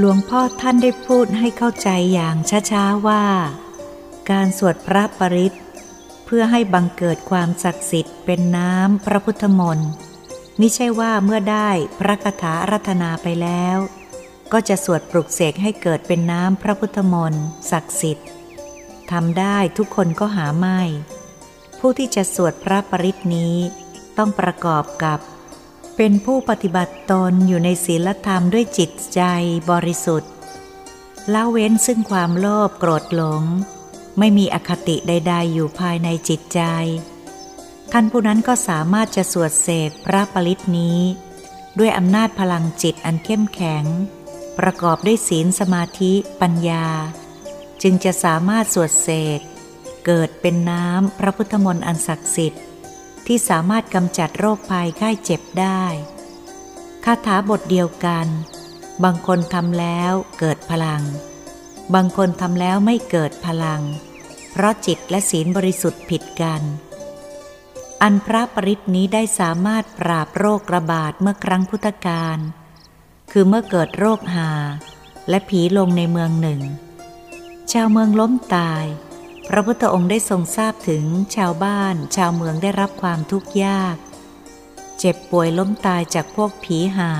หลวงพ่อท่านได้พูดให้เข้าใจอย่างช้าๆว่า การสวดพระปริตเพื่อให้บังเกิดความศักดิ์สิทธิ์เป็นน้ำพระพุทธมนต์มิใช่ว่าเมื่อได้พระคาถารัตนาไปแล้ว ก็จะสวดปลุกเสกให้เกิดเป็นน้ำพระพุทธมนต์ศักดิ์สิทธิ์ทำได้ทุกคนก็หาไม่ ผู้ที่จะสวดพระปริตนี้ ต้องประกอบกับ เป็นผู้ปฏิบัติตนอยู่ในศีลธรรมด้วยจิตใจบริสุทธิ์ละเว้นซึ่งความโลภโกรธหลง ไม่มีอคติใด ๆ อยู่ภายในจิตใจ ท่านผู้นั้นก็สามารถจะสวดเสกพระปริตนี้ ด้วยอำนาจพลังจิตอันเข้มแข็ง ประกอบด้วยศีลสมาธิปัญญา จึงจะสามารถสวดเสกเกิดเป็นน้ำพระพุทธมนต์อันศักดิ์สิทธิ์ ที่สามารถกำจัดโรคภัยไข้เจ็บได้คาถาบทเดียวกัน บางคนทำแล้วเกิดพลัง บางคนทำแล้วไม่เกิดพลัง เพราะจิตและศีลบริสุทธิ์ผิดกัน อันพระปริตนี้ได้สามารถปราบโรคระบาดเมื่อครั้งพุทธกาลคือเมื่อเกิดโรคหา และผีลงในเมืองหนึ่ง ชาวเมืองล้มตาย พระพุทธองค์ได้ทรงทราบถึงชาวบ้าน ชาวเมืองได้รับความทุกข์ยาก เจ็บป่วยล้มตายจากพวกผีหา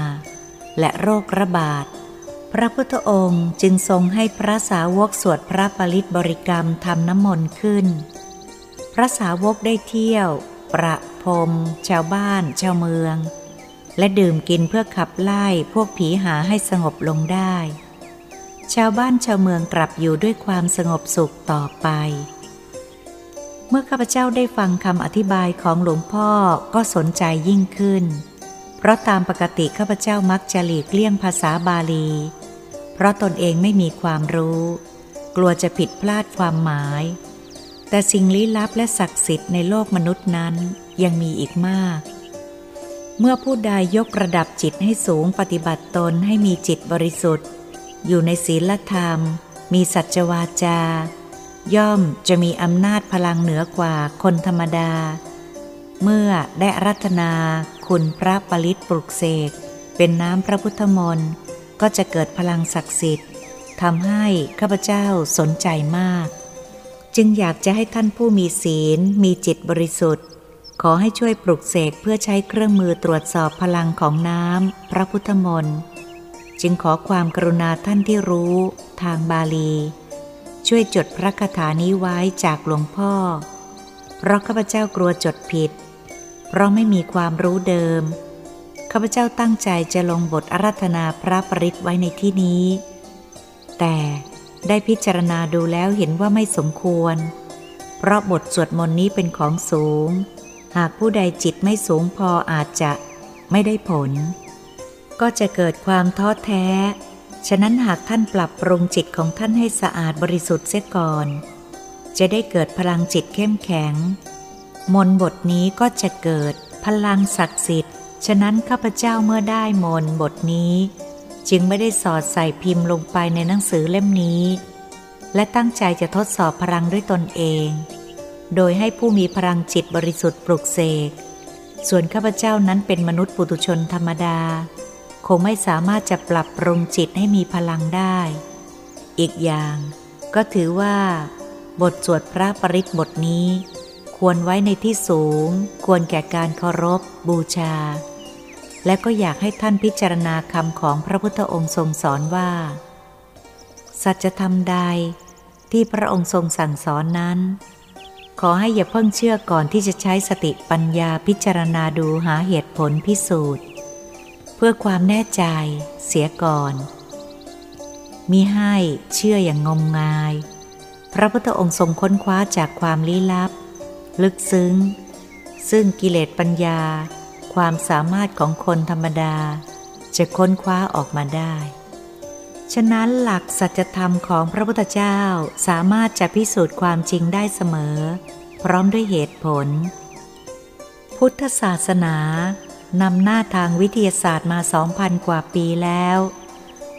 และโรคระบาด พระพุทธองค์จึงทรงให้พระสาวกสวดพระปริตบริกรรมทำน้ำมนต์ขึ้น พระสาวกได้เที่ยว ประพรมชาวบ้าน ชาวเมือง และดื่มกินเพื่อขับไล่พวกผีหาให้สงบลงได้ ชาวบ้านชาวเมืองกลับอยู่ด้วยความสงบสุขต่อไป เมื่อข้าพเจ้าได้ฟังคำอธิบายของหลวงพ่อก็สนใจยิ่งขึ้น เพราะตามปกติข้าพเจ้ามักจะหลีกเลี่ยงภาษาบาลี เพราะตนเองไม่มีความรู้ กลัวจะผิดพลาดความหมาย แต่สิ่งลี้ลับและศักดิ์สิทธิ์ในโลกมนุษย์นั้นยังมีอีกมาก เมื่อผู้ใดยกระดับจิตให้สูงปฏิบัติตนให้มีจิตบริสุทธิ์ อยู่ในศีลธรรม มีสัจวาจา ย่อมจะมีอำนาจพลังเหนือกว่าคนธรรมดา เมื่อได้รัตนาคุณพระปริตปลุกเสก เป็นน้ำพระพุทธมนต์ก็จะเกิดพลังศักดิ์สิทธิ์ทำให้ข้าพเจ้าสนใจมาก จึงอยากจะให้ท่านผู้มีศีล มีจิตบริสุทธิ์ ขอให้ช่วยปลุกเสกเพื่อใช้เครื่องมือตรวจสอบพลังของน้ำพระพุทธมนต์ จึงขอความกรุณาท่านที่รู้ทางบาลี ช่วยจดพระคาถานี้ไว้จากหลวงพ่อ เพราะข้าพเจ้ากลัวจดผิด เพราะไม่มีความรู้เดิม ข้าพเจ้าตั้งใจจะลงบทอารัธนาพระปริตไว้ในที่นี้ แต่ได้พิจารณาดูแล้วเห็นว่าไม่สมควร เพราะบทสวดมนต์นี้เป็นของสูง หากผู้ใดจิตไม่สูงพออาจจะไม่ได้ผล ก็จะเกิดความท้อแท้ ฉะนั้นหากท่านปรับปรุงจิตของท่านให้สะอาดบริสุทธิ์เสียก่อน จะได้เกิดพลังจิตเข้มแข็ง มนบทนี้ก็จะเกิดพลังศักดิ์สิทธิ์ ฉะนั้นข้าพเจ้าเมื่อได้มนบทนี้ จึงไม่ได้สอดใส่พิมพ์ลงไปในหนังสือเล่มนี้ และตั้งใจจะทดสอบพลังด้วยตนเอง โดยให้ผู้มีพลังจิตบริสุทธิ์ปลุกเสกส่วนข้าพเจ้านั้นเป็นมนุษย์ปุถุชนธรรมดา คงไม่สามารถจะปรับปรุงจิตให้มีพลังได้ อีกอย่างก็ถือว่า บทสวดพระปริตบทนี้ ควรไว้ในที่สูง ควรแก่การเคารพ บูชา และก็อยากให้ท่านพิจารณาคำของพระพุทธองค์ทรงสอนว่า สัจธรรมใดที่พระองค์ทรงสั่งสอนนั้น ขอให้อย่าเพิ่งเชื่อก่อนที่จะใช้สติปัญญาพิจารณาดูหาเหตุผลพิสูจน์ เพื่อความแน่ใจเสียก่อนมีให้เชื่ออย่างงมงาย พระพุทธองค์ทรงค้นคว้าจากความลี้ลับ ลึกซึ้ง ซึ่งกิเลสปัญญา ความสามารถของคนธรรมดา จะค้นคว้าออกมาได้ ฉะนั้นหลักสัจธรรมของพระพุทธเจ้าสามารถจะพิสูจน์ความจริงได้เสมอ พร้อมด้วยเหตุผล พุทธศาสนา นำหน้าทางวิทยาศาสตร์มาสองพันกว่าปีแล้ว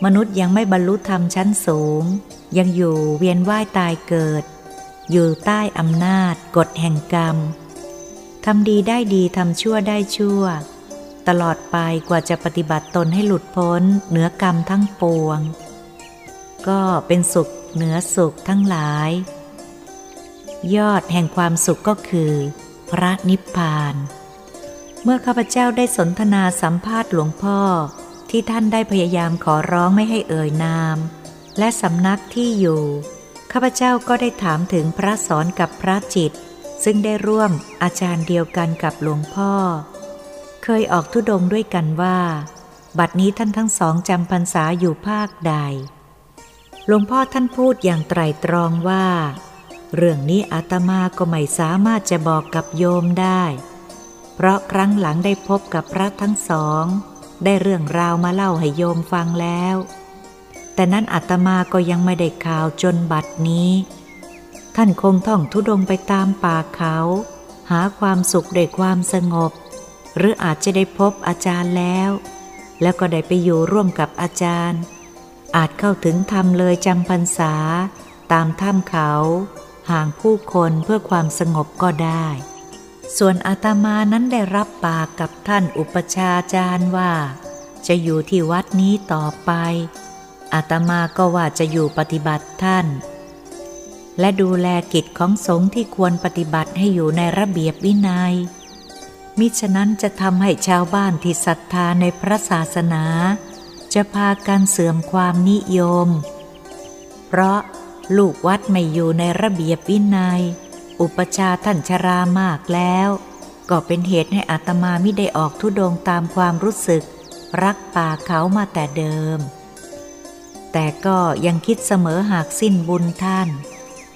มนุษย์ยังไม่บรรลุธรรมชั้นสูง ยังอยู่เวียนว่ายตายเกิด อยู่ใต้อำนาจกฎแห่งกรรมทำดีได้ดีทำชั่วได้ชั่ว ตลอดไปกว่าจะปฏิบัติตนให้หลุดพ้นเหนือกรรมทั้งปวง ก็เป็นสุขเหนือสุขทั้งหลาย ยอดแห่งความสุขก็คือ พระนิพพาน เมื่อข้าพเจ้าได้สนทนาสัมภาษณ์หลวงพ่อ ที่ท่านได้พยายามขอร้องไม่ให้เอ่ยนาม และสำนักที่อยู่ข้าพเจ้าก็ได้ถามถึงพระสอนกับพระจิต ซึ่งได้ร่วมอาจารย์เดียวกันกับหลวงพ่อ เคยออกทุดงด้วยกันว่า บัดนี้ท่านทั้งสองจำพรรษาอยู่ภาคใดหลวงพ่อท่านพูดอย่างไตรตรองว่า เรื่องนี้อาตมาก็ไม่สามารถจะบอกกับโยมได้ เพราะครั้งหลังได้พบกับพระทั้งสอง ได้เรื่องราวมาเล่าให้โยมฟังแล้ว แต่นั้นอาตมาก็ยังไม่ได้ข่าวจนบัดนี้ ท่านคงท่องทุดงไปตามป่าเขา หาความสุขด้วยความสงบ หรืออาจจะได้พบอาจารย์แล้ว แล้วก็ได้ไปอยู่ร่วมกับอาจารย์ อาจเข้าถึงธรรมเลยจำพรรษา ตามถ้ำเขา ห่างผู้คนเพื่อความสงบก็ได้ ส่วนอาตมานั้นได้รับปากกับท่านอุปชาจารย์ว่า จะอยู่ที่วัดนี้ต่อไป อาตมาก็ว่าจะอยู่ปฏิบัติท่าน และดูแลกิจของสงฆ์ที่ควรปฏิบัติให้อยู่ในระเบียบวินยัย มิฉะนั้นจะทำให้ชาวบ้านที่ศรัทธาในพระศาสนา จะพากันเสื่อมความนิยม เพราะลูกวัดไม่อยู่ในระเบียบวินยัย อุปชาท่านชรามากแล้ว ก็เป็นเหตุให้อาตมาไม่ได้ออกทุดงตามความรู้สึก รักป่าเขามาแต่เดิม แต่ก็ยังคิดเสมอหากสิ้นบุญท่าน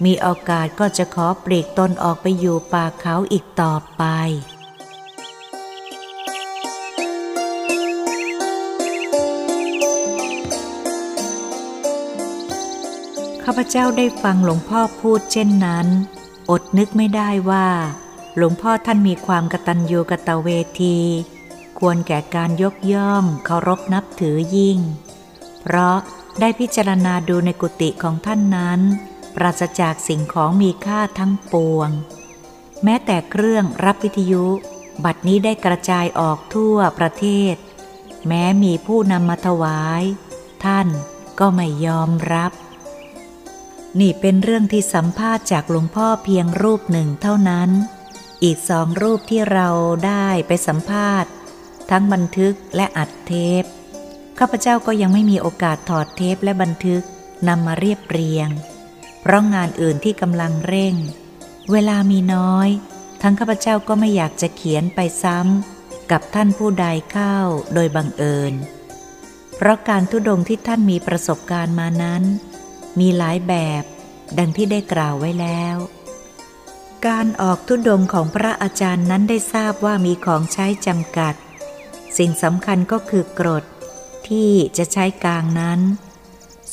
มีโอกาสก็จะขอปลีกตนออกไปอยู่ป่าเขาอีกต่อไปข้าพเจ้าได้ฟังหลวงพ่อพูดเช่นนั้น อดนึกไม่ได้ว่า หลวงพ่อท่านมีความกตัญญูกตเวที ควรแก่การยกย่องเคารพนับถือยิ่ง เพราะได้พิจารณาดูในกุฏิของท่านนั้น ปราศจากสิ่งของมีค่าทั้งปวง แม้แต่เครื่องรับวิทยุ บัดนี้ได้กระจายออกทั่วประเทศ แม้มีผู้นำมาถวาย ท่านก็ไม่ยอมรับ นี่เป็นเรื่องที่สัมภาษณ์จากหลวงพ่อเพียงรูปหนึ่งเท่านั้น อีกสองรูปที่เราได้ไปสัมภาษณ์ ทั้งบันทึกและอัดเทป ข้าพเจ้าก็ยังไม่มีโอกาสถอดเทปและบันทึกนำมาเรียบเรียง เพราะงานอื่นที่กำลังเร่ง เวลามีน้อย ทั้งข้าพเจ้าก็ไม่อยากจะเขียนไปซ้ำกับท่านผู้ใดเข้าโดยบังเอิญ เพราะการทุดงที่ท่านมีประสบการณ์มานั้น มีหลายแบบ ดังที่ได้กล่าวไว้แล้ว การออกทุดงของพระอาจารย์นั้นได้ทราบว่ามีของใช้จำกัด สิ่งสำคัญก็คือกรดที่จะใช้กลางนั้น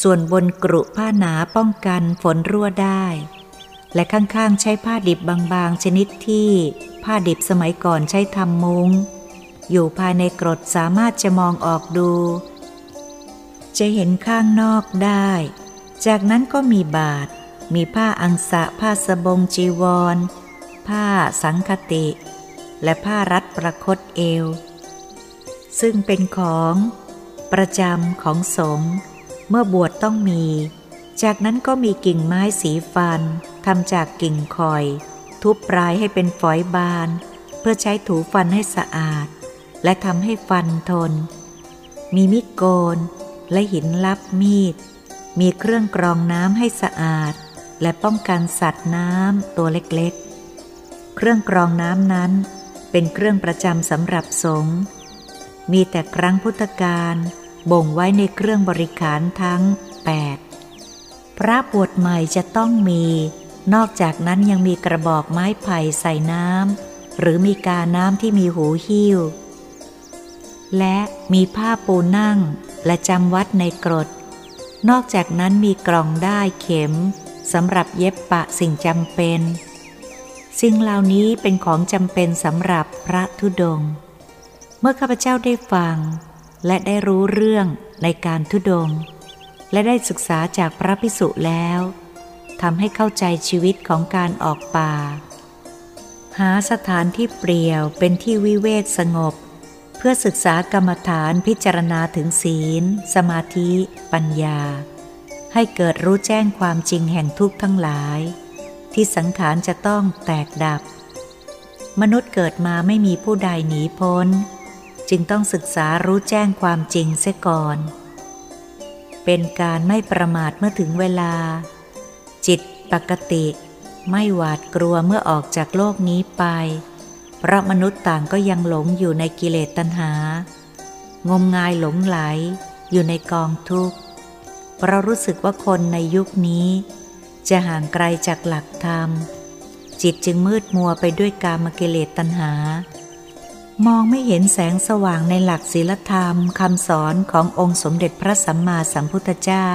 ส่วนบนกรุผ้าหนาป้องกันฝนรั่วได้ และข้างๆใช้ผ้าดิบบางๆ ชนิดที่ผ้าดิบสมัยก่อนใช้ทำมุง้ง อยู่ภายในกรดสามารถจะมองออกดู จะเห็นข้างนอกได้ จากนั้นก็มีบาท มีผ้าอังสะ ผ้าสบงจีวร ผ้าสังคติ และผ้ารัดประคตเอว ซึ่งเป็นของ ประจำของสงฆ์เมื่อบวชต้องมี จากนั้นก็มีกิ่งไม้สีฟันทำจากกิ่งคอย ทุบปลายให้เป็นฝอยบาน เพื่อใช้ถูฟันให้สะอาด และทำให้ฟันทน มีมิโกนและหินลับมีด มีเครื่องกรองน้ำให้สะอาด และป้องกันสัตว์น้ำตัวเล็กๆ เครื่องกรองน้ำนั้น เป็นเครื่องประจำสำหรับสงฆ์มีแต่ครั้งพุทธกาลบ่งไว้ในเครื่องบริขารทั้ง 8 พระบวชใหม่จะต้องมี นอกจากนั้นยังมีกระบอกไม้ไผ่ใส่น้ำหรือมีกาน้ำที่มีหูหิ้ว และมีผ้าปูนั่งและจำวัดในกรด นอกจากนั้นมีกล่องได้เข็มสำหรับเย็บปะสิ่งจำเป็น สิ่งเหล่านี้เป็นของจำเป็นสำหรับพระธุดง เมื่อข้าพเจ้าได้ฟัง และได้รู้เรื่องในการทุดง และได้ศึกษาจากพระพิสุแล้วทำให้เข้าใจชีวิตของการออกป่า หาสถานที่เปลี่ยวเป็นที่วิเวกสงบ เพื่อศึกษากรรมฐานพิจารณาถึงศีล สมาธิ ปัญญา ให้เกิดรู้แจ้งความจริงแห่งทุกข์ทั้งหลาย ที่สังขารจะต้องแตกดับ มนุษย์เกิดมาไม่มีผู้ใดหนีพ้น จึงต้องศึกษารู้แจ้งความจริงเสียก่อน เป็นการไม่ประมาทเมื่อถึงเวลา จิตปกติ ไม่หวาดกลัวเมื่อออกจากโลกนี้ไป เพราะมนุษย์ต่างก็ยังหลงอยู่ในกิเลสตัณหา งมงายหลงไหลอยู่ในกองทุกข์ เพราะรู้สึกว่าคนในยุคนี้ จะห่างไกลจากหลักธรรม จิตจึงมืดมัวไปด้วยกามกิเลสตัณหา มองไม่เห็นแสงสว่างในหลักศีลธรรมคำสอนขององค์สมเด็จพระสัมมาสัมพุทธเจ้า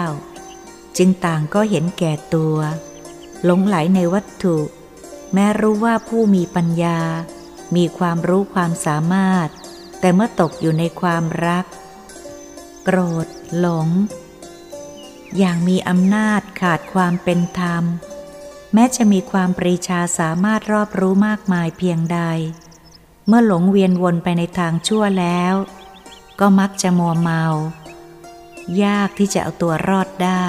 จึงต่างก็เห็นแก่ตัว หลงไหลในวัตถุ แม้รู้ว่าผู้มีปัญญา มีความรู้ความสามารถ แต่เมื่อตกอยู่ในความรัก โกรธ หลง อย่างมีอำนาจขาดความเป็นธรรม แม้จะมีความปรีชาสามารถรอบรู้มากมายเพียงใด เมื่อหลงเวียนวนไปในทางชั่วแล้ว ก็มักจะมัวเมา ยากที่จะเอาตัวรอดได้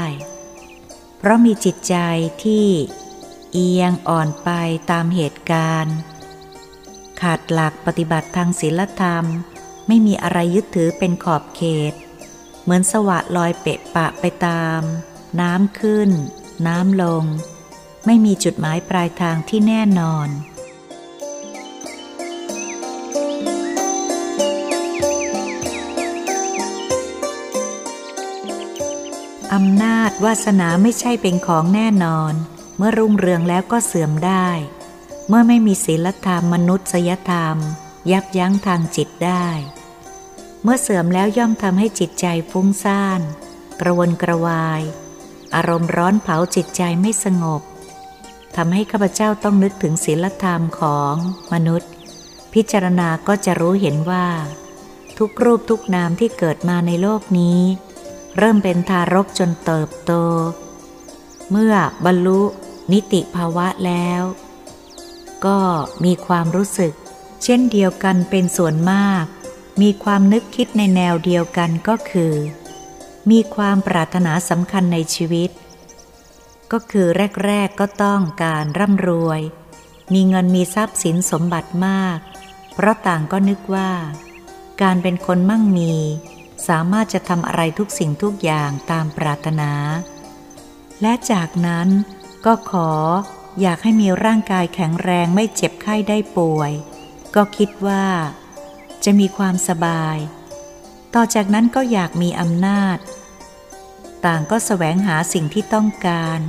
เพราะมีจิตใจที่เอียงอ่อนไปตามเหตุการณ์ ขาดหลักปฏิบัติทางศีลธรรม ไม่มีอะไรยึดถือเป็นขอบเขต เหมือนสวะลอยเปะปะไปตาม น้ำขึ้น น้ำลง ไม่มีจุดหมายปลายทางที่แน่นอนอำนาจวาสนาไม่ใช่เป็นของแน่นอน เมื่อรุ่งเรืองแล้วก็เสื่อมได้ เมื่อไม่มีศีลธรรมมนุษยธรรม ยับยั้งทางจิตได้ เมื่อเสื่อมแล้วย่อมทำให้จิตใจฟุ้งซ่าน กระวนกระวาย อารมณ์ร้อนเผาจิตใจไม่สงบทำให้ข้าพเจ้าต้องนึกถึงศีลธรรมของมนุษย์ พิจารณาก็จะรู้เห็นว่า ทุกรูปทุกนามที่เกิดมาในโลกนี้ เริ่มเป็นทารกจนเติบโต เมื่อบรรลุนิติภาวะแล้ว ก็มีความรู้สึก เช่นเดียวกันเป็นส่วนมาก มีความนึกคิดในแนวเดียวกันก็คือ มีความปรารถนาสำคัญในชีวิต ก็คือแรก ๆก็ต้องการร่ำรวย มีเงินมีทรัพย์สินสมบัติมาก เพราะต่างก็นึกว่า การเป็นคนมั่งมี สามารถจะทำอะไรทุกสิ่งทุกอย่างตามปรารถนา และจากนั้นก็ขอ อยากให้มีร่างกายแข็งแรงไม่เจ็บไข้ได้ป่วย ก็คิดว่า จะมีความสบาย ต่อจากนั้นก็อยากมีอำนาจ ต่างก็สแสวงหาสิ่งที่ต้องการ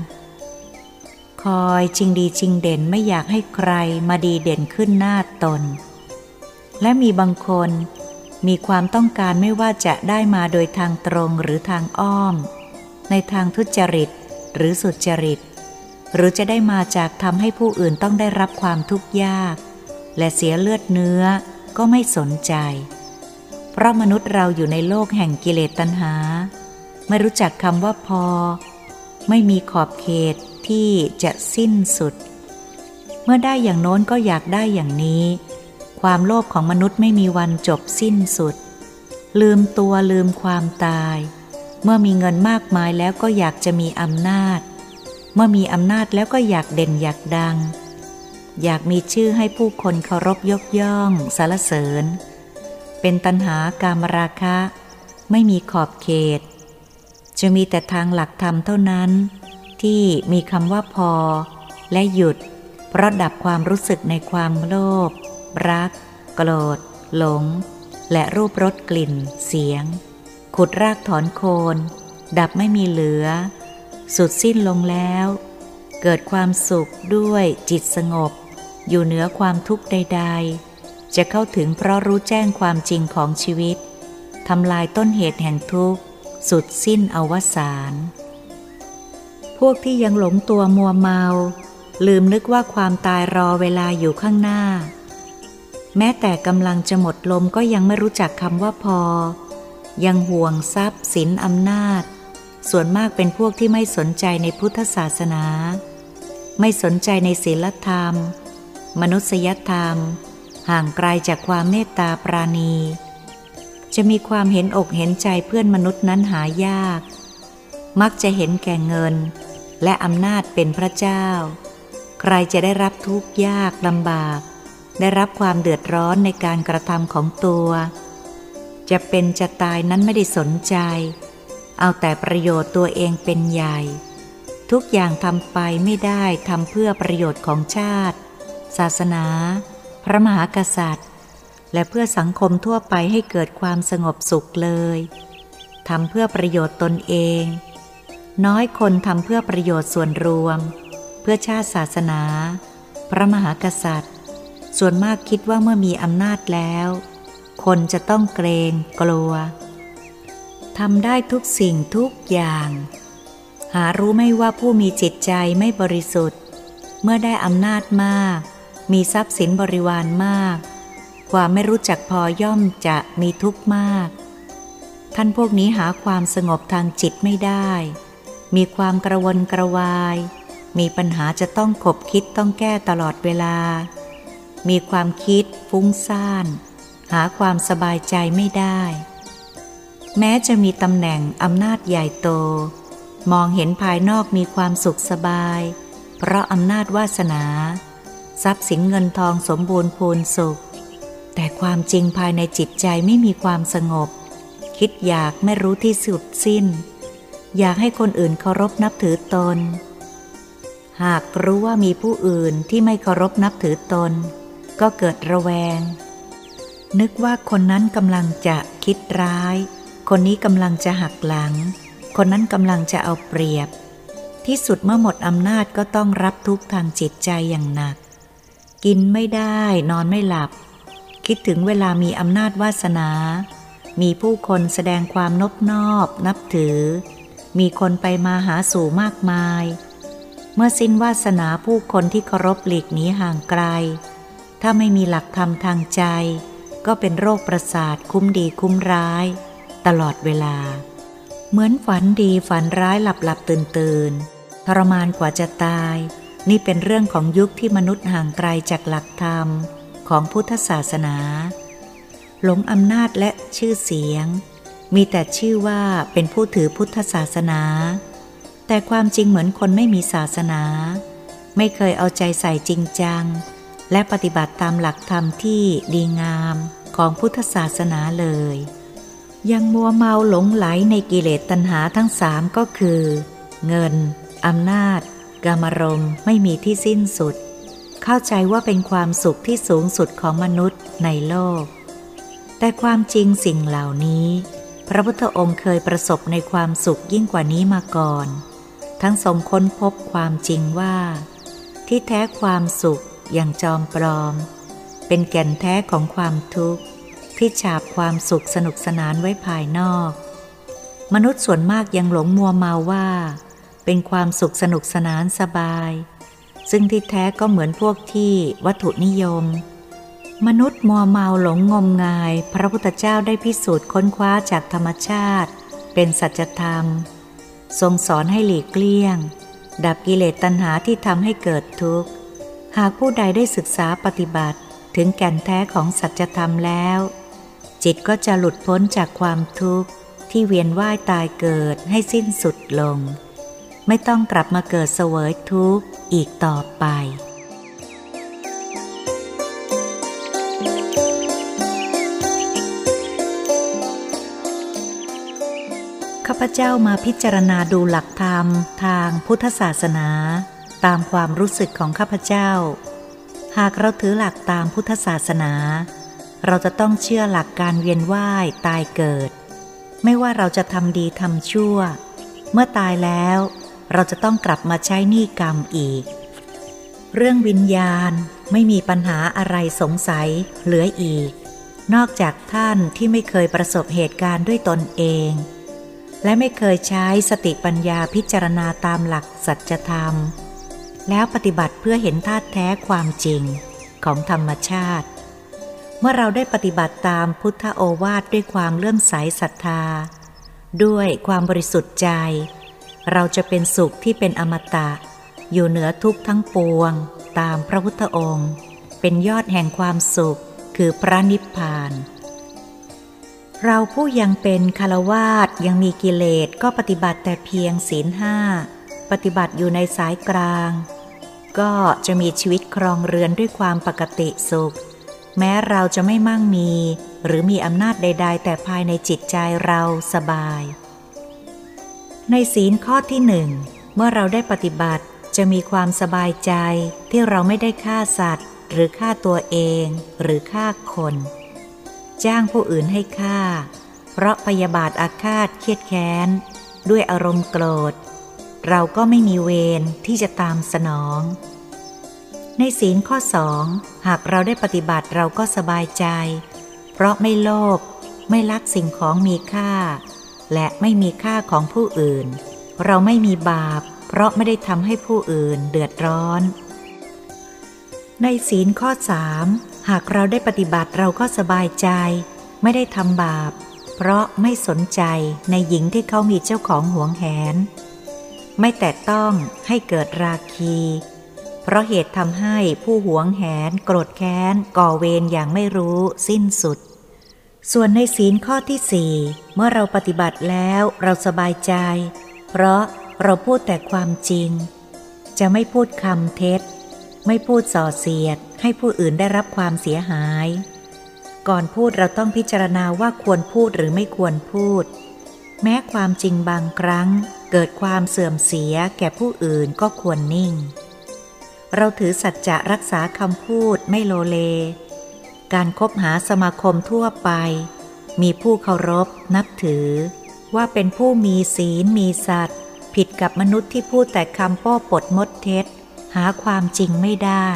คอยจริงดีจริงเด่นไม่อยากให้ใครมาดีเด่นขึ้นหน้าตน และมีบางคนมีความต้องการไม่ว่าจะได้มาโดยทางตรงหรือทางอ้อม ในทางทุจริตหรือสุจริต หรือจะได้มาจากทำให้ผู้อื่นต้องได้รับความทุกข์ยาก และเสียเลือดเนื้อก็ไม่สนใจ เพราะมนุษย์เราอยู่ในโลกแห่งกิเลสตัณหา ไม่รู้จักคำว่าพอ ไม่มีขอบเขตที่จะสิ้นสุด เมื่อได้อย่างโน้นก็อยากได้อย่างนี้ ความโลภของมนุษย์ไม่มีวันจบสิ้นสุด ลืมตัวลืมความตาย เมื่อมีเงินมากมายแล้วก็อยากจะมีอำนาจ เมื่อมีอำนาจแล้วก็อยากเด่นอยากดัง อยากมีชื่อให้ผู้คนเคารพยกย่องสรรเสริญ เป็นตัณหาการมราคะ ไม่มีขอบเขต จะมีแต่ทางหลักธรรมเท่านั้น ที่มีคำว่าพอ และหยุด เพราะดับความรู้สึกในความโลภรัก โกรธ หลง และรูปรสกลิ่น เสียง ขุดรากถอนโคน ดับไม่มีเหลือ สุดสิ้นลงแล้ว เกิดความสุขด้วยจิตสงบ อยู่เหนือความทุกข์ใด ๆ จะเข้าถึงเพราะรู้แจ้งความจริงของชีวิตทำลายต้นเหตุแห่งทุกข์ สุดสิ้นอวสานพวกที่ยังหลงตัวมัวเมา ลืมนึกว่าความตายรอเวลาอยู่ข้างหน้า แม้แต่กำลังจะหมดลมก็ยังไม่รู้จักคำว่าพอ ยังห่วงทรัพย์สินอำนาจ ส่วนมากเป็นพวกที่ไม่สนใจในพุทธศาสนา ไม่สนใจในศีลธรรม มนุษยธรรม ห่างไกลจากความเมตตาปราณี จะมีความเห็นอกเห็นใจเพื่อนมนุษย์นั้นหายาก มักจะเห็นแก่เงิน และอำนาจเป็นพระเจ้า ใครจะได้รับทุกข์ยากลำบาก ได้รับความเดือดร้อนในการกระทำของตัว จะเป็นจะตายนั้นไม่ได้สนใจเเอาแต่ประโยชน์ตัวเองเป็นใหญ่ ทุกอย่างทำไปไม่ได้ทำเพื่อประโยชน์ของชาติ ศาสนา พระมหากษัตริย์ และเพื่อสังคมทั่วไปให้เกิดความสงบสุขเลยทำเพื่อประโยชน์ตนเอง น้อยคนทำเพื่อประโยชน์ส่วนรวม เพื่อชาติศาสนา พระมหากษัตริย์ ส่วนมากคิดว่าเมื่อมีอำนาจแล้ว คนจะต้องเกรงกลัว ทำได้ทุกสิ่งทุกอย่าง หารู้ไม่ว่าผู้มีจิตใจไม่บริสุทธิ์ เมื่อได้อำนาจมาก มีทรัพย์สินบริวารมาก ความไม่รู้จักพอย่อมจะมีทุกข์มาก ท่านพวกนี้หาความสงบทางจิตไม่ได้ มีความกระวนกระวาย มีปัญหาจะต้องขบคิดต้องแก้ตลอดเวลา มีความคิดฟุ้งซ่าน หาความสบายใจไม่ได้ แม้จะมีตำแหน่งอำนาจใหญ่โต มองเห็นภายนอกมีความสุขสบาย เพราะอำนาจวาสนา ทรัพย์สินเงินทองสมบูรณ์พูนสุข แต่ความจริงภายในจิตใจไม่มีความสงบ คิดอยากไม่รู้ที่สุดสิ้น อยากให้คนอื่นเคารพนับถือตน หากรู้ว่ามีผู้อื่นที่ไม่เคารพนับถือตน ก็เกิดระแวง นึกว่าคนนั้นกำลังจะคิดร้าย คนนี้กำลังจะหักหลัง คนนั้นกำลังจะเอาเปรียบ ที่สุดเมื่อหมดอำนาจก็ต้องรับทุกทางจิตใจอย่างหนัก กินไม่ได้ นอนไม่หลับ คิดถึงเวลามีอำนาจวาสนา มีผู้คนแสดงความนบนอบ นับถือ มีคนไปมาหาสู่มากมาย เมื่อสิ้นวาสนาผู้คนที่เคารพหลีกหนีห่างไกล ถ้าไม่มีหลักธรรมทางใจ ก็เป็นโรคประสาทคุ้มดีคุ้มร้าย ตลอดเวลา เหมือนฝันดีฝันร้ายหลับหลับตื่นตื่นทรมานกว่าจะตาย นี่เป็นเรื่องของยุคที่มนุษย์ห่างไกลจากหลักธรรมของพุทธศาสนา หลงอำนาจและชื่อเสียง มีแต่ชื่อว่าเป็นผู้ถือพุทธศาสนา แต่ความจริงเหมือนคนไม่มีศาสนา ไม่เคยเอาใจใส่จริงจัง และปฏิบัติตามหลักธรรมที่ดีงามของพุทธศาสนาเลย ยังมัวเมาหลงไหลในกิเลสตัณหาทั้งสามก็คือ เงินอำนาจกามรมไม่มีที่สิ้นสุด เข้าใจว่าเป็นความสุขที่สูงสุดของมนุษย์ในโลก แต่ความจริงสิ่งเหล่านี้ พระพุทธองค์เคยประสบในความสุขยิ่งกว่านี้มาก่อน ทั้งทรงค้นพบความจริงว่า ที่แท้ความสุขอย่างจอมปลอม เป็นแก่นแท้ของความทุกข์ ที่ฉาบความสุขสนุกสนานไว้ภายนอก มนุษย์ส่วนมากยังหลงมัวเมาว่า เป็นความสุขสนุกสนานสบาย ซึ่งที่แท้ก็เหมือนพวกที่วัตถุนิยม มนุษย์มัวเมาหลงงมงาย พระพุทธเจ้าได้พิสูจน์ค้นคว้าจากธรรมชาติ เป็นสัจธรรม ทรงสอนให้หลีกเลี่ยง ดับกิเลสตัณหาที่ทำให้เกิดทุกข์ หากผู้ใดได้ศึกษาปฏิบัติถึงแก่นแท้ของสัจธรรมแล้ว จิตก็จะหลุดพ้นจากความทุกข์ที่เวียนว่ายตายเกิดให้สิ้นสุดลง ไม่ต้องกลับมาเกิดเสวยทุกข์อีกต่อไป ข้าพเจ้ามาพิจารณาดูหลักธรรมทางพุทธศาสนา ตามความรู้สึกของข้าพเจ้า หากเราถือหลักตามพุทธศาสนา เราจะต้องเชื่อหลักการเวียนว่ายตายเกิด ไม่ว่าเราจะทำดีทำชั่ว เมื่อตายแล้ว เราจะต้องกลับมาใช้หนี้กรรมอีก เรื่องวิญญาณไม่มีปัญหาอะไรสงสัยเหลืออีก นอกจากท่านที่ไม่เคยประสบเหตุการณ์ด้วยตนเอง และไม่เคยใช้สติปัญญาพิจารณาตามหลักสัจธรรม แล้วปฏิบัติเพื่อเห็นธาตุแท้ความจริงของธรรมชาติ เมื่อเราได้ปฏิบัติตามพุทธโอวาทด้วยความเลื่อมใสศรัทธา ด้วยความบริสุทธิ์ใจ เราจะเป็นสุขที่เป็นอมตะ อยู่เหนือทุกทั้งปวง ตามพระพุทธองค์ เป็นยอดแห่งความสุขคือพระนิพพาน เราผู้ยังเป็นคารวาสยังมีกิเลสก็ปฏิบัติแต่เพียงศีลห้าปฏิบัติอยู่ในสายกลาง ก็จะมีชีวิตครองเรือนด้วยความปกติสุข แม้เราจะไม่มั่งมี หรือมีอำนาจใด ๆ แต่ภายในจิตใจเราสบาย ในศีลข้อที่หนึ่งเมื่อเราได้ปฏิบัติจะมีความสบายใจที่เราไม่ได้ฆ่าสัตว์ หรือฆ่าตัวเองหรือฆ่าคน จ้างผู้อื่นให้ฆ่า เพราะพยาบาทอาฆาตเครียดแค้น ด้วยอารมณ์โกรธ เราก็ไม่มีเวรที่จะตามสนอง ในศีลข้อสองหากเราได้ปฏิบัติเราก็สบายใจ เพราะไม่โลภไม่ลักสิ่งของมีค่า และไม่มีค่าของผู้อื่น เราไม่มีบาป เพราะไม่ได้ทำให้ผู้อื่นเดือดร้อน ในศีลข้อสามหากเราได้ปฏิบัติเราก็สบายใจ ไม่ได้ทำบาป เพราะไม่สนใจในหญิงที่เขามีเจ้าของห่วงแหน ไม่แต่ต้องให้เกิดราคี เพราะเหตุทำให้ผู้หวงแหนโกรธแค้น ก่อเวรอย่างไม่รู้สิ้นสุด ส่วนในศีลข้อที่สี่เมื่อเราปฏิบัติแล้วเราสบายใจ เพราะเราพูดแต่ความจริง จะไม่พูดคำเท็จ ไม่พูดส่อเสียด ให้ผู้อื่นได้รับความเสียหาย ก่อนพูดเราต้องพิจารณาว่าควรพูดหรือไม่ควรพูด แม้ความจริงบางครั้ง เกิดความเสื่อมเสียแก่ผู้อื่นก็ควรนิ่ง เราถือสัจจะรักษาคำพูดไม่โลเล การคบหาสมาคมทั่วไป มีผู้เคารพนับถือ ว่าเป็นผู้มีศีลมีสัตว์ ผิดกับมนุษย์ที่พูดแต่คำป้อปดมดเท็จ หาความจริงไม่ได้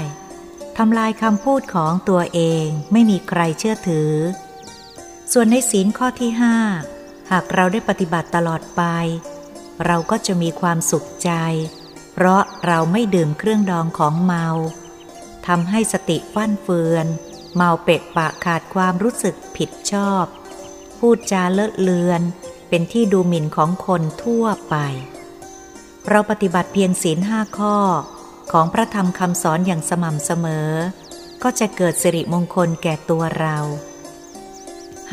ทำลายคำพูดของตัวเองไม่มีใครเชื่อถือ ส่วนในศีลข้อที่ห้าหากเราได้ปฏิบัติตลอดไป เราก็จะมีความสุขใจ เพราะเราไม่ดื่มเครื่องดองของเมาทำให้สติฟั่นเฟือน เมาเป็ดปะขาดความรู้สึกผิดชอบ พูดจาเลอะเลือน เป็นที่ดูหมิ่นของคนทั่วไป เราปฏิบัติเพียงศีลห้าข้อ ของพระธรรมคำสอนอย่างสม่ำเสมอ ก็จะเกิดสิริมงคลแก่ตัวเรา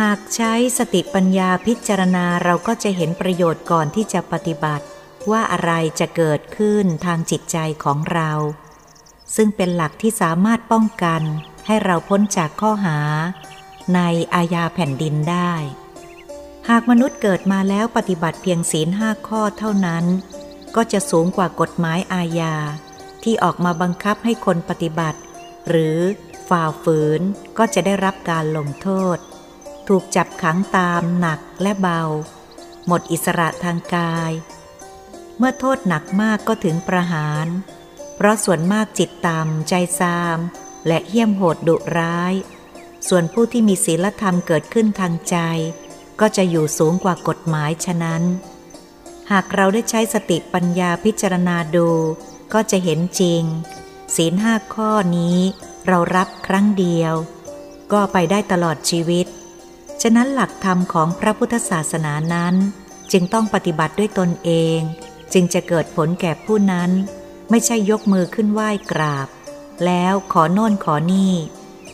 หากใช้สติปัญญาพิจารณาเราก็จะเห็นประโยชน์ก่อนที่จะปฏิบัติ ว่าอะไรจะเกิดขึ้นทางจิตใจของเรา ซึ่งเป็นหลักที่สามารถป้องกันให้เราพ้นจากข้อหา ในอาญาแผ่นดินได้ หากมนุษย์เกิดมาแล้วปฏิบัติเพียงศีลห้าข้อเท่านั้น ก็จะสูงกว่ากฎหมายอาญา ที่ออกมาบังคับให้คนปฏิบัติ หรือฝ่าฝืนก็จะได้รับการลงโทษ ถูกจับขังตามหนักและเบา หมดอิสระทางกาย เมื่อโทษหนักมากก็ถึงประหาร เพราะส่วนมากจิตต่ำใจซาม และเหี้ยมโหดดุร้าย ส่วนผู้ที่มีศีลธรรมเกิดขึ้นทางใจ ก็จะอยู่สูงกว่ากฎหมายฉะนั้น หากเราได้ใช้สติปัญญาพิจารณาดู ก็จะเห็นจริง ศีลห้าข้อนี้ เรารับครั้งเดียว ก็ไปได้ตลอดชีวิต ฉะนั้นหลักธรรมของพระพุทธศาสนานั้น จึงต้องปฏิบัติด้วยตนเอง จึงจะเกิดผลแก่ผู้นั้น ไม่ใช่ยกมือขึ้นไหว้กราบ แล้วขอโน่นขอนี่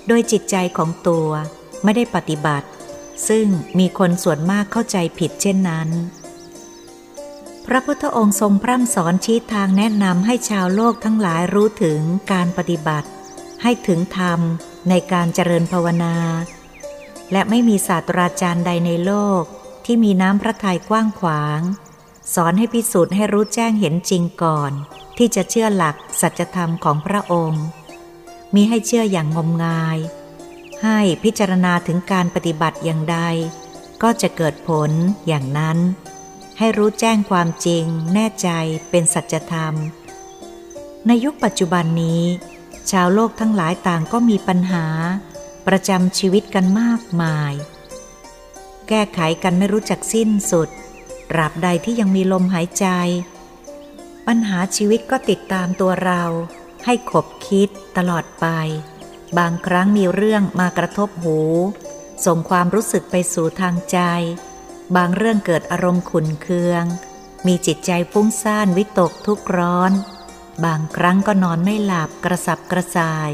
โดยจิตใจของตัวไม่ได้ปฏิบัติ ซึ่งมีคนส่วนมากเข้าใจผิดเช่นนั้น พระพุทธองค์ทรงพร่ำสอนชี้ทางแนะนำให้ชาวโลกทั้งหลายรู้ถึงการปฏิบัติ ให้ถึงธรรมในการเจริญภาวนา และไม่มีศาสตราจารย์ใดในโลกที่มีน้ำพระทัยกว้างขวาง สอนให้พิสูจน์ให้รู้แจ้งเห็นจริงก่อน ที่จะเชื่อหลักสัจธรรมของพระองค์ มีให้เชื่ออย่างงมงาย ให้พิจารณาถึงการปฏิบัติอย่างใด ก็จะเกิดผลอย่างนั้น ให้รู้แจ้งความจริง แน่ใจเป็นสัจธรรม ในยุคปัจจุบันนี้ ชาวโลกทั้งหลายต่างก็มีปัญหา ประจำชีวิตกันมากมาย แก้ไขกันไม่รู้จักสิ้นสุด ตราบใดที่ยังมีลมหายใจ ปัญหาชีวิตก็ติดตามตัวเรา ให้ขบคิดตลอดไป บางครั้งมีเรื่องมากระทบหู ส่งความรู้สึกไปสู่ทางใจ บางเรื่องเกิดอารมณ์ขุนเคือง มีจิตใจฟุ้งซ่านวิตกทุกร้อน บางครั้งก็นอนไม่หลับกระสับกระส่าย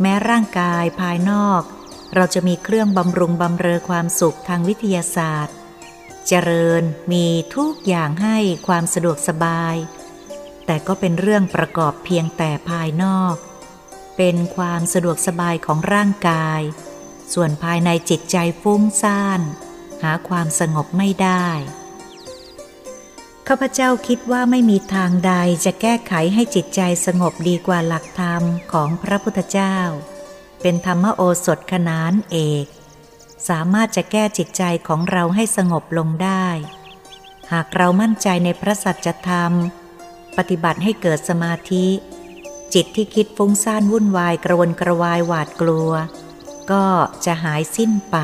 แม้ร่างกายภายนอก เราจะมีเครื่องบำรุงบำเรอความสุขทางวิทยาศาสตร์ เจริญมีทุกอย่างให้ความสะดวกสบาย แต่ก็เป็นเรื่องประกอบเพียงแต่ภายนอก เป็นความสะดวกสบายของร่างกาย ส่วนภายในจิตใจฟุ้งซ่าน หาความสงบไม่ได้ข้าพเจ้าคิดว่าไม่มีทางใดจะแก้ไขให้จิตใจสงบดีกว่าหลักธรรมของพระพุทธเจ้า เป็นธรรมโอสถขนานเอก สามารถจะแก้จิตใจของเราให้สงบลงได้ หากเรามั่นใจในพระสัจธรรม ปฏิบัติให้เกิดสมาธิ จิตที่คิดฟุ้งซ่านวุ่นวายกระวนกระวายหวาดกลัว ก็จะหายสิ้นไป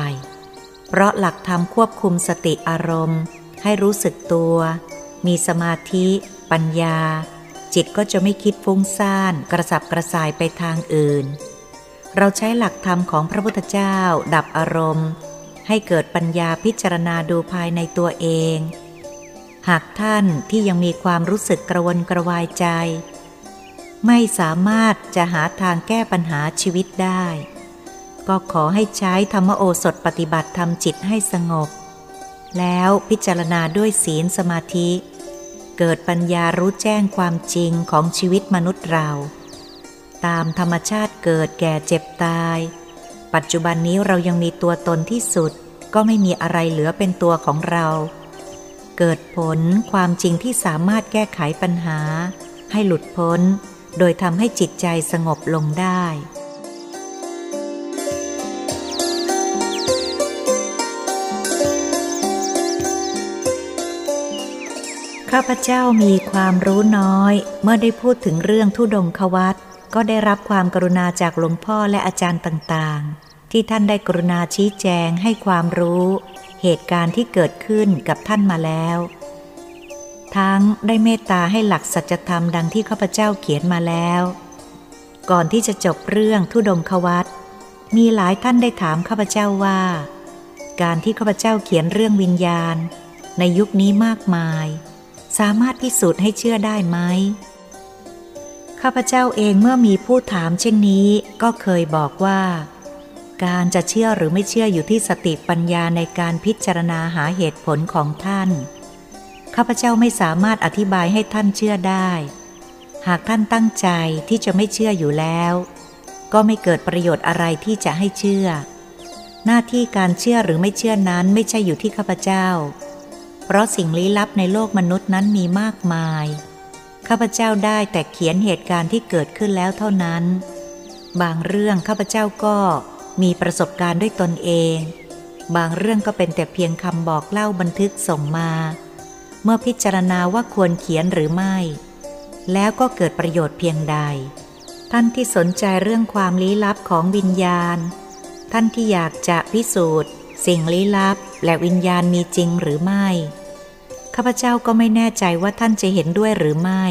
เพราะหลักธรรมควบคุมสติอารมณ์ ให้รู้สึกตัว มีสมาธิ ปัญญา จิตก็จะไม่คิดฟุ้งซ่านกระสับกระส่ายไปทางอื่น เราใช้หลักธรรมของพระพุทธเจ้า ดับอารมณ์ ให้เกิดปัญญาพิจารณาดูภายในตัวเอง หากท่านที่ยังมีความรู้สึกกระวนกระวายใจ ไม่สามารถจะหาทางแก้ปัญหาชีวิตได้ ก็ขอให้ใช้ธรรมโอสถปฏิบัติทำจิตให้สงบ แล้วพิจารณาด้วยศีลสมาธิ เกิดปัญญารู้แจ้งความจริงของชีวิตมนุษย์เรา ตามธรรมชาติเกิดแก่เจ็บตาย ปัจจุบันนี้เรายังมีตัวตนที่สุด ก็ไม่มีอะไรเหลือเป็นตัวของเรา เกิดผลความจริงที่สามารถแก้ไขปัญหา ให้หลุดพ้น โดยทำให้จิตใจสงบลงได้ข้าพเจ้ามีความรู้น้อย เมื่อได้พูดถึงเรื่องทุดงควัต ก็ได้รับความกรุณาจากหลวงพ่อและอาจารย์ต่างๆ ที่ท่านได้กรุณาชี้แจงให้ความรู้ เหตุการณ์ที่เกิดขึ้นกับท่านมาแล้ว ทั้งได้เมตตาให้หลักสัจธรรมดังที่ข้าพเจ้าเขียนมาแล้ว ก่อนที่จะจบเรื่องทุดงควัตมีหลายท่านได้ถามข้าพเจ้าว่า การที่ข้าพเจ้าเขียนเรื่องวิญญาณ ในยุคนี้มากมาย สามารถพิสูจน์ให้เชื่อได้ไหม ข้าพเจ้าเองเมื่อมีผู้ถามเช่นนี้ก็เคยบอกว่า การจะเชื่อหรือไม่เชื่ออยู่ที่สติปัญญาในการพิจารณาหาเหตุผลของท่าน ข้าพเจ้าไม่สามารถอธิบายให้ท่านเชื่อได้ หากท่านตั้งใจที่จะไม่เชื่ออยู่แล้ว ก็ไม่เกิดประโยชน์อะไรที่จะให้เชื่อ หน้าที่การเชื่อหรือไม่เชื่อนั้นไม่ใช่อยู่ที่ข้าพเจ้า เพราะสิ่งลี้ลับในโลกมนุษย์นั้นมีมากมาย ข้าพเจ้าได้แต่เขียนเหตุการณ์ที่เกิดขึ้นแล้วเท่านั้น บางเรื่องข้าพเจ้าก็มีประสบการณ์ด้วยตนเอง บางเรื่องก็เป็นแต่เพียงคำบอกเล่าบันทึกส่งมา เมื่อพิจารณาว่าควรเขียนหรือไม่ แล้วก็เกิดประโยชน์เพียงใด ท่านที่สนใจเรื่องความลี้ลับของวิญญาณ ท่านที่อยากจะพิสูจน์ สิ่งลี้ลับและวิญญาณมีจริงหรือไม่ ข้าพเจ้าก็ไม่แน่ใจว่าท่านจะเห็นด้วยหรือไม่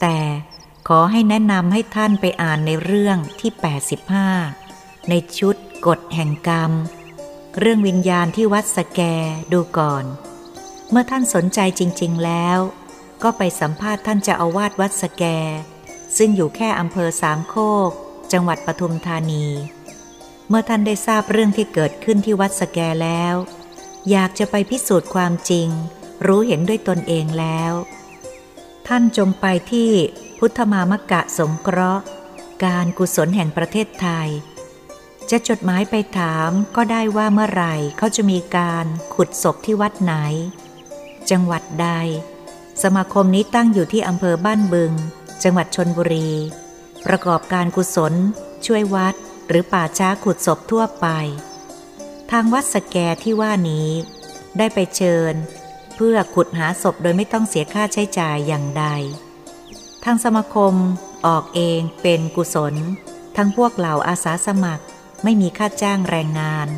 แต่ขอให้แนะนำให้ท่านไปอ่านในเรื่องที่ 85 ในชุดกฎแห่งกรรม เรื่องวิญญาณที่วัดสแกดูก่อน เมื่อท่านสนใจจริง ๆ แล้ว ก็ไปสัมภาษณ์ท่านจะอาวาสวัดสแก ซึ่งอยู่แค่อำเภอสามโคก จังหวัดปทุมธานี เมื่อท่านได้ทราบเรื่องที่เกิดขึ้นที่วัดสแกแล้ว อยากจะไปพิสูจน์ความจริง รู้เห็นด้วยตนเองแล้ว ท่านจงไปที่พุทธมามกะสงเคราะห์ การกุศลแห่งประเทศไทย จะจดหมายไปถามก็ได้ว่าเมื่อไหร่เขาจะมีการขุดศพที่วัดไหน จังหวัดใด สมาคมนี้ตั้งอยู่ที่อำเภอบ้านบึง จังหวัดชนบุรี ประกอบการกุศล ช่วยวัด หรือป่าช้าขุดศพทั่วไป ทางวัดสแกที่ว่านี้ ได้ไปเชิญ พื่อขุดหาศพโดยไม่ต้องเสียค่าใช้จ่ายอย่างใด ทางสมาคมออกเองเป็นกุศล ทั้งพวกเหล่าอาสาสมัครไม่มีค่าจ้างแรงงาน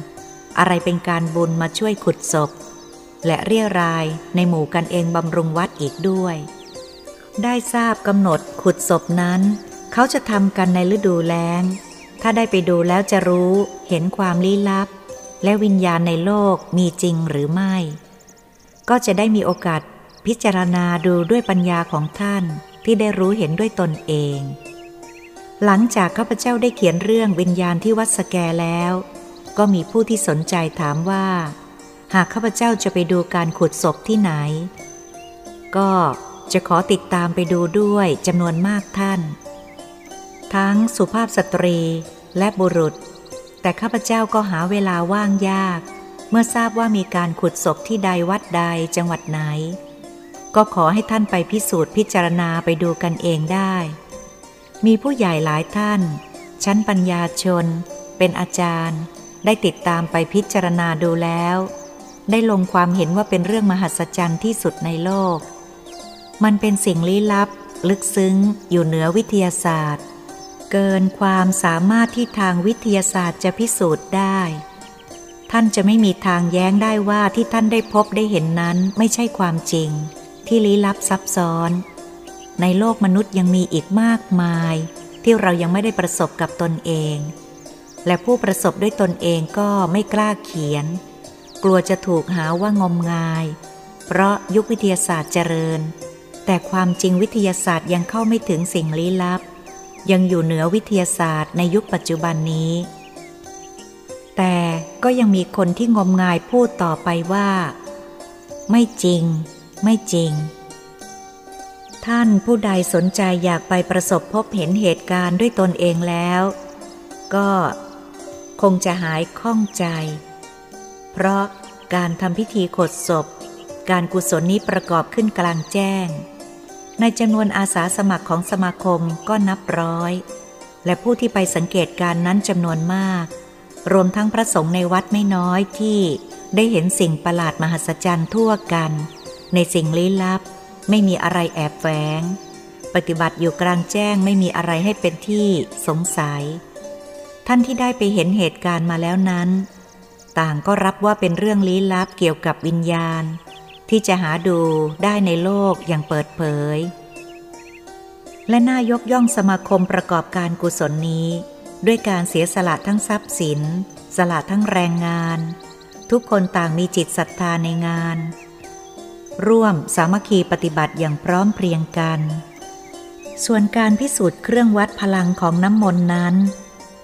อะไรเป็นการบุญมาช่วยขุดศพ และเรียรายในหมู่กันเองบำรุงวัดอีกด้วย ได้ทราบกำหนดขุดศพนั้น เขาจะทำกันในฤดูแล้ง ถ้าได้ไปดูแล้วจะรู้เห็นความลี้ลับ และวิญญาณในโลกมีจริงหรือไม่ ก็จะได้มีโอกาสพิจารณาดูด้วยปัญญาของท่านที่ได้รู้เห็นด้วยตนเอง หลังจากข้าพเจ้าได้เขียนเรื่องวิญญาณที่วัดสแกแล้ว ก็มีผู้ที่สนใจถามว่า หากข้าพเจ้าจะไปดูการขุดศพที่ไหน ก็จะขอติดตามไปดูด้วยจำนวนมากท่าน ทั้งสุภาพสตรีและบุรุษ แต่ข้าพเจ้าก็หาเวลาว่างยาก เมื่อทราบว่ามีการขุดศพที่ใดวัดใดจังหวัดไหน ก็ขอให้ท่านไปพิสูจน์พิจารณาไปดูกันเองได้ มีผู้ใหญ่หลายท่าน ชั้นปัญญาชน เป็นอาจารย์ ได้ติดตามไปพิจารณาดูแล้ว ได้ลงความเห็นว่าเป็นเรื่องมหัศจรรย์ที่สุดในโลก มันเป็นสิ่งลี้ลับ ลึกซึ้ง อยู่เหนือวิทยาศาสตร์ เกินความสามารถที่ทางวิทยาศาสตร์จะพิสูจน์ได้ ท่านจะไม่มีทางแย้งได้ว่าที่ท่านได้พบได้เห็นนั้นไม่ใช่ความจริง ที่ลี้ลับซับซ้อน ในโลกมนุษย์ยังมีอีกมากมาย ที่เรายังไม่ได้ประสบกับตนเอง และผู้ประสบด้วยตนเองก็ไม่กล้าเขียน กลัวจะถูกหาว่างมงาย เพราะยุควิทยาศาสตร์เจริญ แต่ความจริงวิทยาศาสตร์ยังเข้าไม่ถึงสิ่งลี้ลับ ยังอยู่เหนือวิทยาศาสตร์ในยุคปัจจุบันนี้ แต่ก็ยังมีคนที่งมงายพูดต่อไปว่า ไม่จริง ไม่จริง ท่านผู้ใดสนใจอยากไปประสบพบเห็นเหตุการณ์ด้วยตนเองแล้ว ก็คงจะหายข้องใจ เพราะการทำพิธีขดศพ การกุศลนี้ประกอบขึ้นกลางแจ้ง ในจำนวนอาสาสมัครของสมาคมก็นับร้อย และผู้ที่ไปสังเกตการนั้นจำนวนมาก รวมทั้งพระสงฆ์ในวัดไม่น้อยที่ได้เห็นสิ่งประหลาดมหัศจรรย์ทั่วกัน ในสิ่งลี้ลับ ไม่มีอะไรแอบแฝง ปฏิบัติอยู่กลางแจ้งไม่มีอะไรให้เป็นที่สงสัย ท่านที่ได้ไปเห็นเหตุการณ์มาแล้วนั้น ต่างก็รับว่าเป็นเรื่องลี้ลับเกี่ยวกับวิญญาณ ที่จะหาดูได้ในโลกอย่างเปิดเผย และน่ายกย่องสมาคมประกอบการกุศลนี้ ด้วยการเสียสละทั้งทรัพย์สิน สละทั้งแรงงาน ทุกคนต่างมีจิตศรัทธาในงาน ร่วมสามัคคีปฏิบัติอย่างพร้อมเพรียงกัน ส่วนการพิสูจน์เครื่องวัดพลังของน้ำมนต์นั้น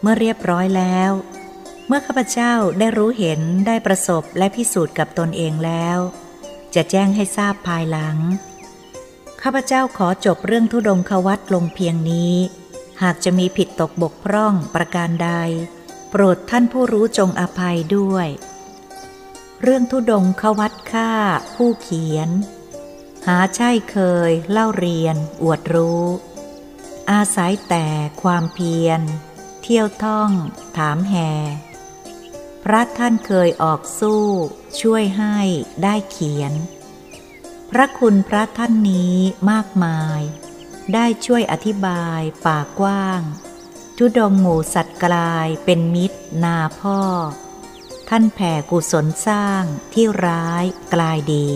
เมื่อเรียบร้อยแล้ว เมื่อข้าพเจ้าได้รู้เห็นได้ประสบและพิสูจน์กับตนเองแล้ว จะแจ้งให้ทราบภายหลัง ข้าพเจ้าขอจบเรื่องทุดงควัตลงเพียงนี้ หากจะมีผิดตกบกพร่องประการใด โปรดท่านผู้รู้จงอภัยด้วย เรื่องทุดงควัตค่า ผู้เขียน หาใช่เคย เล่าเรียน อวดรู้ อาศัยแต่ความเพียร เที่ยวท่อง ถามแห่พระท่านเคยออกสู้ ช่วยให้ได้เขียน พระคุณพระท่านนี้มากมาย ได้ช่วยอธิบายป่ากว้าง ทุดงหมู่สัตว์กลายเป็นมิตร นาพ่อ ท่านแผ่กุศลสร้างที่ร้ายกลายดี